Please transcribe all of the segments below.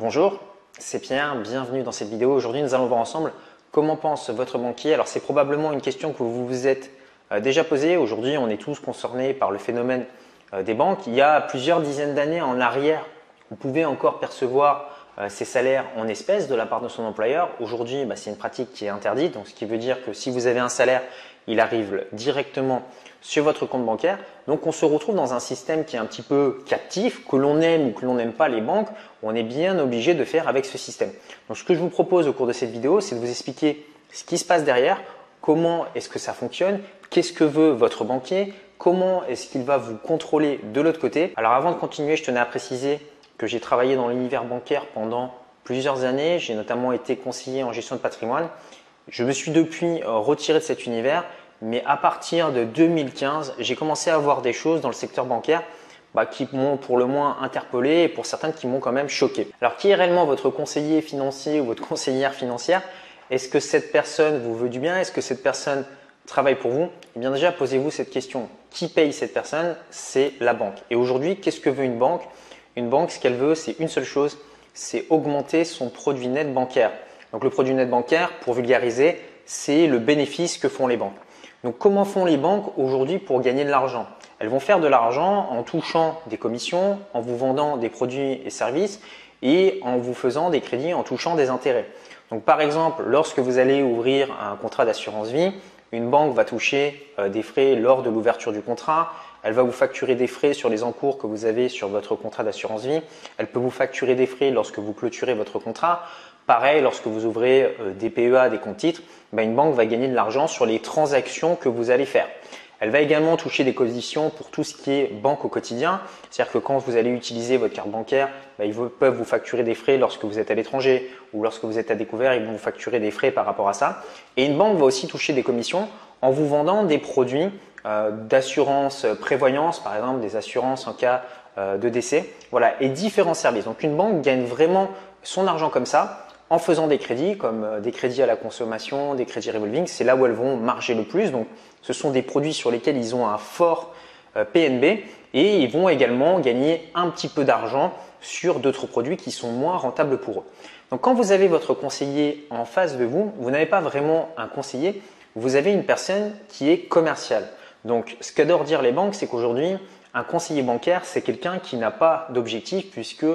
Bonjour, c'est Pierre, bienvenue dans cette vidéo. Aujourd'hui, nous allons voir ensemble comment pense votre banquier. Alors, c'est probablement une question que vous vous êtes euh, déjà posée. Aujourd'hui, on est tous concernés par le phénomène euh, des banques. Il y a plusieurs dizaines d'années en arrière, vous pouvez encore percevoir euh, ces salaires en espèces de la part de son employeur. Aujourd'hui, bah, c'est une pratique qui est interdite. Ce qui veut dire que si vous avez un salaire, il arrive directement sur votre compte bancaire. Donc on se retrouve dans un système qui est un petit peu captif, que l'on aime ou que l'on n'aime pas les banques, on est bien obligé de faire avec ce système. Donc ce que je vous propose au cours de cette vidéo, c'est de vous expliquer ce qui se passe derrière, comment est-ce que ça fonctionne, qu'est-ce que veut votre banquier, comment est-ce qu'il va vous contrôler de l'autre côté. Alors avant de continuer, je tenais à préciser que j'ai travaillé dans l'univers bancaire pendant plusieurs années, j'ai notamment été conseiller en gestion de patrimoine. Je me suis depuis retiré de cet univers mais à partir de 2015, j'ai commencé à voir des choses dans le secteur bancaire bah, qui m'ont pour le moins interpellé et pour certaines qui m'ont quand même choqué. Alors qui est réellement votre conseiller financier ou votre conseillère financière? Est-ce que cette personne vous veut du bien? Est-ce que cette personne travaille pour vous? Eh bien déjà, posez-vous cette question. Qui paye cette personne? C'est la banque. Et aujourd'hui, qu'est-ce que veut une banque? Une banque, ce qu'elle veut, c'est une seule chose, c'est augmenter son produit net bancaire. Donc le produit net bancaire, pour vulgariser, c'est le bénéfice que font les banques. Donc comment font les banques aujourd'hui pour gagner de l'argent? Elles vont faire de l'argent en touchant des commissions, en vous vendant des produits et services et en vous faisant des crédits en touchant des intérêts. Donc par exemple, lorsque vous allez ouvrir un contrat d'assurance vie, une banque va toucher euh, des frais lors de l'ouverture du contrat, elle va vous facturer des frais sur les encours que vous avez sur votre contrat d'assurance vie, elle peut vous facturer des frais lorsque vous clôturez votre contrat. Pareil, lorsque vous ouvrez euh, des PEA, des comptes titres, ben, une banque va gagner de l'argent sur les transactions que vous allez faire. Elle va également toucher des conditions pour tout ce qui est banque au quotidien. C'est-à-dire que quand vous allez utiliser votre carte bancaire, ben, ils peuvent vous facturer des frais lorsque vous êtes à l'étranger ou lorsque vous êtes à découvert, ils vont vous facturer des frais par rapport à ça. Et une banque va aussi toucher des commissions en vous vendant des produits euh, d'assurance prévoyance, par exemple des assurances en cas euh, de décès, voilà, et différents services. Donc une banque gagne vraiment son argent comme ça en faisant des crédits, comme euh, des crédits à la consommation, des crédits revolving, c'est là où elles vont marger le plus. Donc, ce sont des produits sur lesquels ils ont un fort euh, PNB et ils vont également gagner un petit peu d'argent sur d'autres produits qui sont moins rentables pour eux. Donc, quand vous avez votre conseiller en face de vous, vous n'avez pas vraiment un conseiller, vous avez une personne qui est commerciale. Donc, ce qu'adorent dire les banques, c'est qu'aujourd'hui, un conseiller bancaire, c'est quelqu'un qui n'a pas d'objectif puisque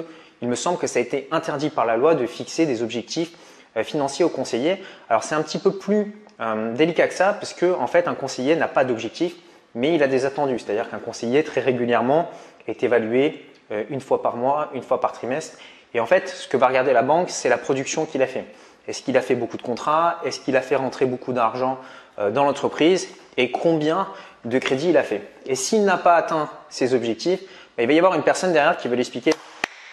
il me semble que ça a été interdit par la loi de fixer des objectifs euh, financiers aux conseillers. Alors c'est un petit peu plus euh, délicat que ça, parce que en fait un conseiller n'a pas d'objectif, mais il a des attendus. C'est-à-dire qu'un conseiller très régulièrement est évalué euh, une fois par mois, une fois par trimestre. Et en fait, ce que va regarder la banque, c'est la production qu'il a fait. Est-ce qu'il a fait beaucoup de contrats? Est-ce qu'il a fait rentrer beaucoup d'argent dans l'entreprise? Et combien de crédits il a fait? Et s'il n'a pas atteint ses objectifs, ben, il va y avoir une personne derrière qui va lui expliquer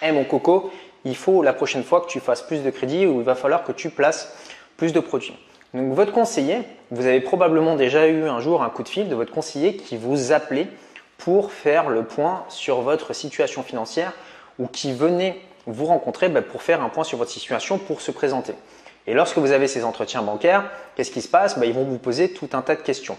hey, mon coco, il faut la prochaine fois que tu fasses plus de crédit ou il va falloir que tu places plus de produits. Donc votre conseiller, vous avez probablement déjà eu un jour un coup de fil de votre conseiller qui vous appelait pour faire le point sur votre situation financière ou qui venait vous rencontrer bah, pour faire un point sur votre situation pour se présenter. Et lorsque vous avez ces entretiens bancaires, qu'est-ce qui se passe? Bah, Ils vont vous poser tout un tas de questions.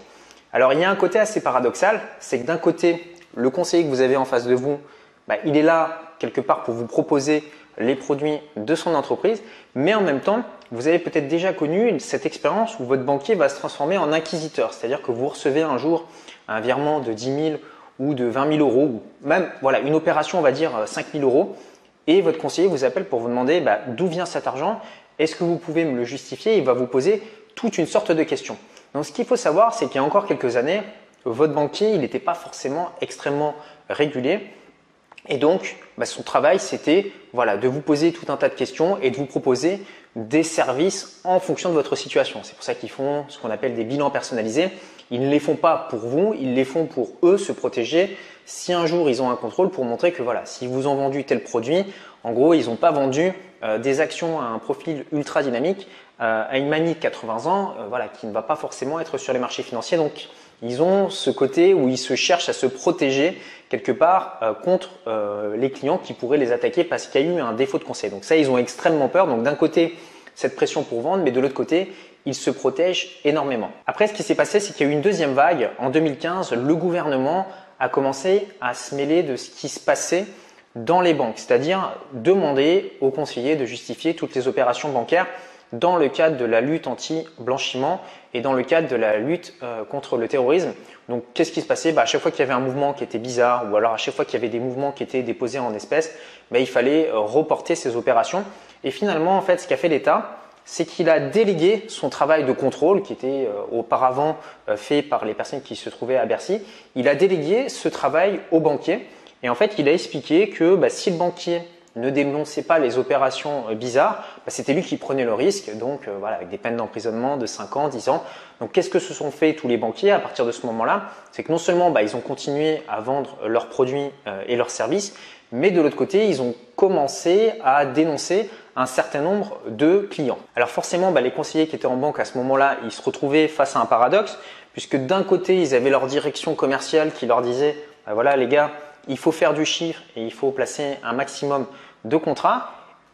Alors il y a un côté assez paradoxal, c'est que d'un côté, le conseiller que vous avez en face de vous, bah, il est là quelque part pour vous proposer les produits de son entreprise, mais en même temps, vous avez peut-être déjà connu cette expérience où votre banquier va se transformer en inquisiteur, c'est-à-dire que vous recevez un jour un virement de 10 000 ou de 20 000 euros, ou même voilà, une opération, on va dire 5 000 euros, et votre conseiller vous appelle pour vous demander bah, d'où vient cet argent, est-ce que vous pouvez me le justifier? Il va vous poser toute une sorte de questions. Donc ce qu'il faut savoir, c'est qu'il y a encore quelques années, votre banquier, il n'était pas forcément extrêmement régulier. Et donc, bah, son travail, c'était voilà, de vous poser tout un tas de questions et de vous proposer des services en fonction de votre situation. C'est pour ça qu'ils font ce qu'on appelle des bilans personnalisés. Ils ne les font pas pour vous, ils les font pour eux se protéger. Si un jour ils ont un contrôle pour montrer que voilà, si vous ont vendu tel produit, en gros, ils n'ont pas vendu euh, des actions à un profil ultra dynamique euh, à une mamie de 80 ans, euh, voilà, qui ne va pas forcément être sur les marchés financiers. Donc, ils ont ce côté où ils se cherchent à se protéger quelque part euh, contre euh, les clients qui pourraient les attaquer parce qu'il y a eu un défaut de conseil. Donc ça, ils ont extrêmement peur. Donc d'un côté, cette pression pour vendre, mais de l'autre côté, ils se protègent énormément. Après, ce qui s'est passé, c'est qu'il y a eu une deuxième vague. En 2015, le gouvernement a commencé à se mêler de ce qui se passait dans les banques, c'est-à-dire demander aux conseillers de justifier toutes les opérations bancaires dans le cadre de la lutte anti-blanchiment et dans le cadre de la lutte euh, contre le terrorisme. Donc, qu'est-ce qui se passait? Bah, À chaque fois qu'il y avait un mouvement qui était bizarre, ou alors à chaque fois qu'il y avait des mouvements qui étaient déposés en espèces, bah, il fallait euh, reporter ces opérations. Et finalement, en fait, ce qu'a fait l'État, c'est qu'il a délégué son travail de contrôle, qui était euh, auparavant fait par les personnes qui se trouvaient à Bercy, il a délégué ce travail aux banquiers. Et en fait, il a expliqué que bah, si le banquier ne dénonçait pas les opérations euh, bizarres, bah, c'était lui qui prenait le risque, donc euh, voilà, avec des peines d'emprisonnement de 5 ans, 10 ans. Donc qu'est-ce que se sont fait tous les banquiers à partir de ce moment-là? C'est que non seulement bah, ils ont continué à vendre leurs produits euh, et leurs services, mais de l'autre côté, ils ont commencé à dénoncer un certain nombre de clients. Alors forcément, bah, les conseillers qui étaient en banque à ce moment-là, ils se retrouvaient face à un paradoxe, puisque d'un côté, ils avaient leur direction commerciale qui leur disait, voilà les gars, il faut faire du chiffre et il faut placer un maximum de contrats.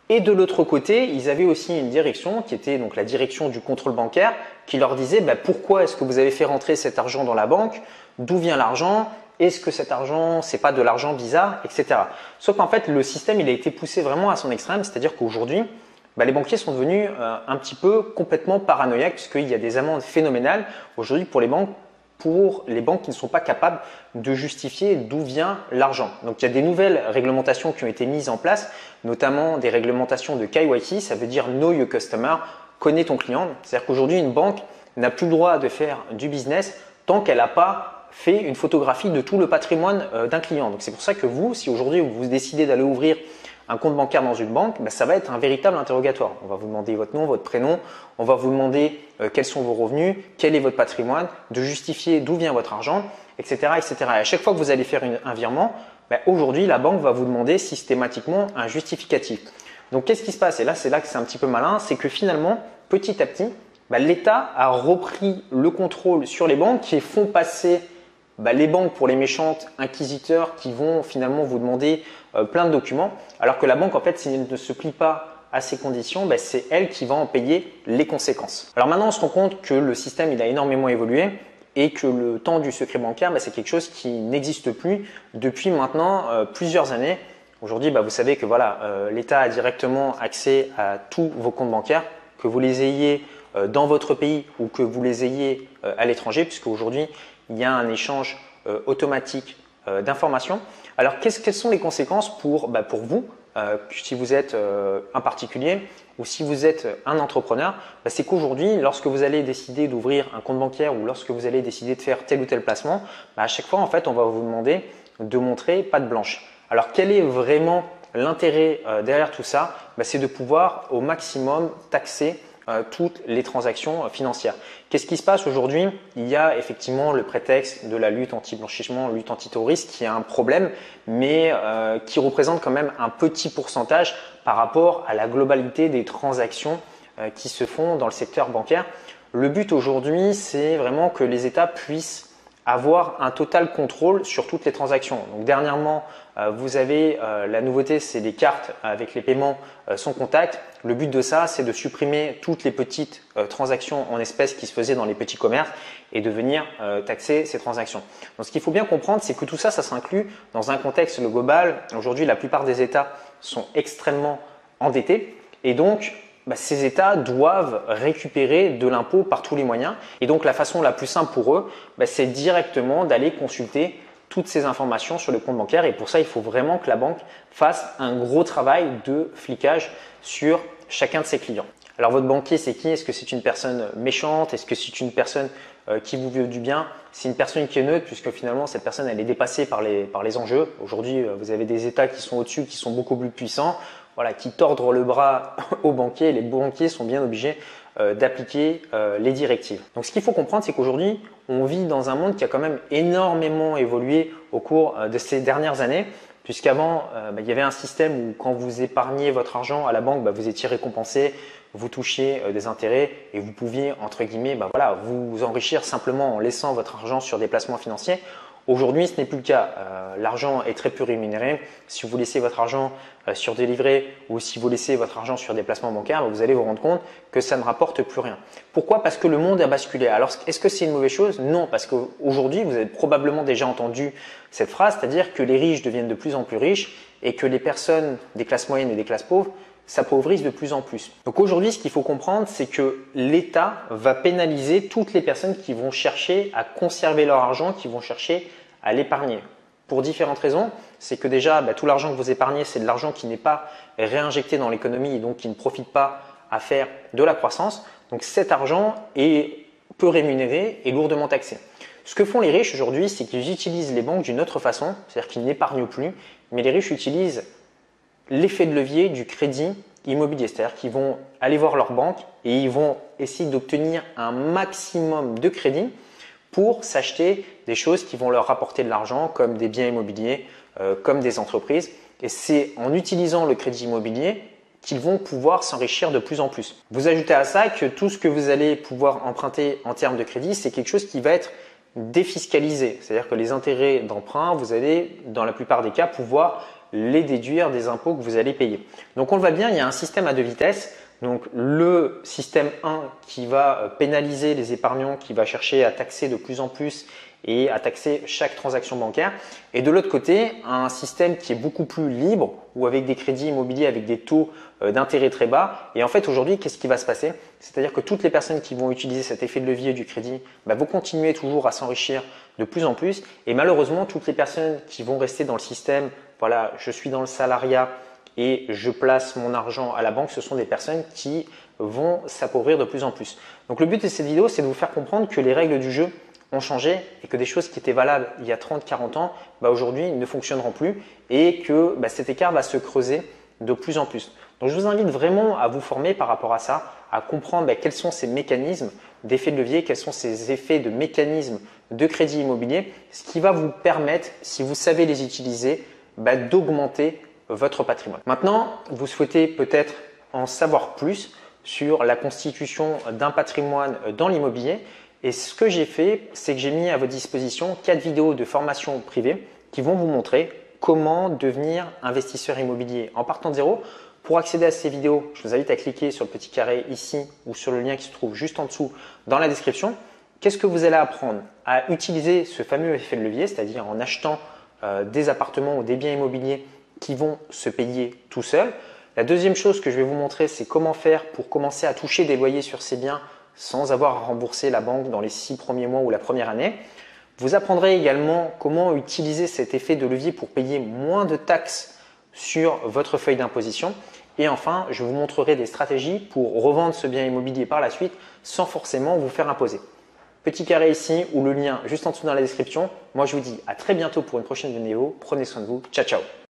Et de l'autre côté, ils avaient aussi une direction qui était donc la direction du contrôle bancaire qui leur disait bah, pourquoi est-ce que vous avez fait rentrer cet argent dans la banque, d'où vient l'argent, est-ce que cet argent c'est pas de l'argent bizarre, etc. Sauf qu'en fait le système il a été poussé vraiment à son extrême, c'est-à-dire qu'aujourd'hui bah, les banquiers sont devenus euh, un petit peu complètement paranoïaques puisqu'il y a des amendes phénoménales. Aujourd'hui pour les banques pour les banques qui ne sont pas capables de justifier d'où vient l'argent. Donc il y a des nouvelles réglementations qui ont été mises en place, notamment des réglementations de KYC, ça veut dire Know Your Customer, connais ton client. C'est-à-dire qu'aujourd'hui une banque n'a plus le droit de faire du business tant qu'elle n'a pas fait une photographie de tout le patrimoine euh, d'un client. Donc c'est pour ça que vous, si aujourd'hui vous décidez d'aller ouvrir un compte bancaire dans une banque, ben, ça va être un véritable interrogatoire. On va vous demander votre nom, votre prénom, on va vous demander euh, quels sont vos revenus, quel est votre patrimoine, de justifier d'où vient votre argent, etc. etc. Et à chaque fois que vous allez faire un virement, ben, aujourd'hui, la banque va vous demander systématiquement un justificatif. Donc, qu'est-ce qui se passe? Et là, c'est là que c'est un petit peu malin, c'est que finalement, petit à petit, ben, l'État a repris le contrôle sur les banques qui font passer bah, les banques pour les méchantes inquisiteurs qui vont finalement vous demander euh, plein de documents, alors que la banque, en fait, si elle ne se plie pas à ces conditions, bah, c'est elle qui va en payer les conséquences. Alors maintenant, on se rend compte que le système il a énormément évolué et que le temps du secret bancaire, bah, c'est quelque chose qui n'existe plus depuis maintenant euh, plusieurs années. Aujourd'hui, vous savez que voilà, euh, l'État a directement accès à tous vos comptes bancaires, que vous les ayez dans votre pays ou que vous les ayez à l'étranger, puisque aujourd'hui, il y a un échange euh, automatique euh, d'informations. Alors, quelles sont les conséquences pour, bah, pour vous, euh, si vous êtes un particulier ou si vous êtes un entrepreneur? Bah, C'est qu'aujourd'hui, lorsque vous allez décider d'ouvrir un compte bancaire ou lorsque vous allez décider de faire tel ou tel placement, bah, à chaque fois, en fait, on va vous demander de montrer pas de blanche. Alors, quel est vraiment l'intérêt derrière tout ça? C'est de pouvoir au maximum taxer euh, toutes les transactions euh, financières. Qu'est-ce qui se passe aujourd'hui? Il y a effectivement le prétexte de la lutte anti-blanchiment, lutte anti-terroriste qui est un problème, mais euh, qui représente quand même un petit pourcentage par rapport à la globalité des transactions qui se font dans le secteur bancaire. Le but aujourd'hui, c'est vraiment que les États puissent avoir un total contrôle sur toutes les transactions. Donc dernièrement, vous avez euh, la nouveauté, c'est les cartes avec les paiements euh, sans contact. Le but de ça, c'est de supprimer toutes les petites transactions en espèces qui se faisaient dans les petits commerces et de venir taxer ces transactions. Donc ce qu'il faut bien comprendre, c'est que tout ça, ça s'inclut dans un contexte global. Aujourd'hui, la plupart des États sont extrêmement endettés et donc bah, ces États doivent récupérer de l'impôt par tous les moyens. Et donc la façon la plus simple pour eux, bah, c'est directement d'aller consulter toutes ces informations sur le compte bancaire. Et pour ça, il faut vraiment que la banque fasse un gros travail de flicage sur chacun de ses clients. Alors votre banquier, c'est qui? Est-ce que c'est une personne méchante? Est-ce que c'est une personne euh, qui vous veut du bien? C'est une personne qui est neutre puisque finalement cette personne elle est dépassée par les, par les enjeux. Aujourd'hui, euh, vous avez des États qui sont au-dessus, qui sont beaucoup plus puissants voilà, qui tordent le bras aux banquiers. Les banquiers sont bien obligés d'appliquer euh, les directives. Donc ce qu'il faut comprendre, c'est qu'aujourd'hui, on vit dans un monde qui a quand même énormément évolué au cours euh, de ces dernières années. Puisqu'avant, bah, il y avait un système où quand vous épargniez votre argent à la banque, bah, vous étiez récompensé, vous touchiez des intérêts et vous pouviez, entre guillemets, bah, vous enrichir simplement en laissant votre argent sur des placements financiers. Aujourd'hui, ce n'est plus le cas. Euh, l'argent est très peu rémunéré. Si vous laissez votre argent euh, sur des livrets ou si vous laissez votre argent sur des placements bancaires, vous allez vous rendre compte que ça ne rapporte plus rien. Pourquoi? Parce que le monde a basculé. Alors, est-ce que c'est une mauvaise chose? Non, parce qu'aujourd'hui, vous avez probablement déjà entendu cette phrase, c'est-à-dire que les riches deviennent de plus en plus riches et que les personnes des classes moyennes et des classes pauvres s'appauvrissent de plus en plus. Donc aujourd'hui, ce qu'il faut comprendre, c'est que l'État va pénaliser toutes les personnes qui vont chercher à conserver leur argent, qui vont chercher à l'épargner. Pour différentes raisons, c'est que déjà, bah, tout l'argent que vous épargnez, c'est de l'argent qui n'est pas réinjecté dans l'économie et donc qui ne profite pas à faire de la croissance. Donc cet argent est peu rémunéré et lourdement taxé. Ce que font les riches aujourd'hui, c'est qu'ils utilisent les banques d'une autre façon, c'est-à-dire qu'ils n'épargnent plus, mais les riches utilisent l'effet de levier du crédit immobilier, c'est-à-dire qu'ils vont aller voir leur banque et ils vont essayer d'obtenir un maximum de crédit pour s'acheter des choses qui vont leur rapporter de l'argent, comme des biens immobiliers, euh, comme des entreprises. Et c'est en utilisant le crédit immobilier qu'ils vont pouvoir s'enrichir de plus en plus. Vous ajoutez à ça que tout ce que vous allez pouvoir emprunter en termes de crédit, c'est quelque chose qui va être défiscalisé. C'est-à-dire que les intérêts d'emprunt, vous allez, dans la plupart des cas, pouvoir les déduire des impôts que vous allez payer. Donc on le voit bien, il y a un système à deux vitesses. Donc le système 1 qui va euh, pénaliser les épargnants, qui va chercher à taxer de plus en plus et à taxer chaque transaction bancaire. Et de l'autre côté, un système qui est beaucoup plus libre ou avec des crédits immobiliers avec des taux euh, d'intérêt très bas. Et en fait, aujourd'hui, qu'est-ce qui va se passer? C'est-à-dire que toutes les personnes qui vont utiliser cet effet de levier du crédit bah, vont continuer toujours à s'enrichir de plus en plus. Et malheureusement, toutes les personnes qui vont rester dans le système, voilà, je suis dans le salariat et je place mon argent à la banque, ce sont des personnes qui vont s'appauvrir de plus en plus. Donc le but de cette vidéo, c'est de vous faire comprendre que les règles du jeu ont changé et que des choses qui étaient valables il y a 30-40 ans, bah, aujourd'hui ne fonctionneront plus et que bah, cet écart va se creuser de plus en plus. Donc je vous invite vraiment à vous former par rapport à ça, à comprendre bah, quels sont ces mécanismes d'effet de levier, quels sont ces effets de mécanismes de crédit immobilier, ce qui va vous permettre, si vous savez les utiliser, d'augmenter votre patrimoine. Maintenant, vous souhaitez peut-être en savoir plus sur la constitution d'un patrimoine dans l'immobilier. Et ce que j'ai fait, c'est que j'ai mis à votre disposition quatre vidéos de formation privée qui vont vous montrer comment devenir investisseur immobilier en partant de zéro. Pour accéder à ces vidéos, je vous invite à cliquer sur le petit carré ici ou sur le lien qui se trouve juste en dessous dans la description. Qu'est-ce que vous allez apprendre À utiliser ce fameux effet de levier, c'est-à-dire en achetant euh, des appartements ou des biens immobiliers qui vont se payer tout seuls. La deuxième chose que je vais vous montrer, c'est comment faire pour commencer à toucher des loyers sur ces biens sans avoir à rembourser la banque dans les six premiers mois ou la première année. Vous apprendrez également comment utiliser cet effet de levier pour payer moins de taxes sur votre feuille d'imposition. Et enfin, je vous montrerai des stratégies pour revendre ce bien immobilier par la suite sans forcément vous faire imposer. Petit carré ici ou le lien juste en dessous dans la description. Moi, je vous dis à très bientôt pour une prochaine vidéo. Prenez soin de vous. Ciao, ciao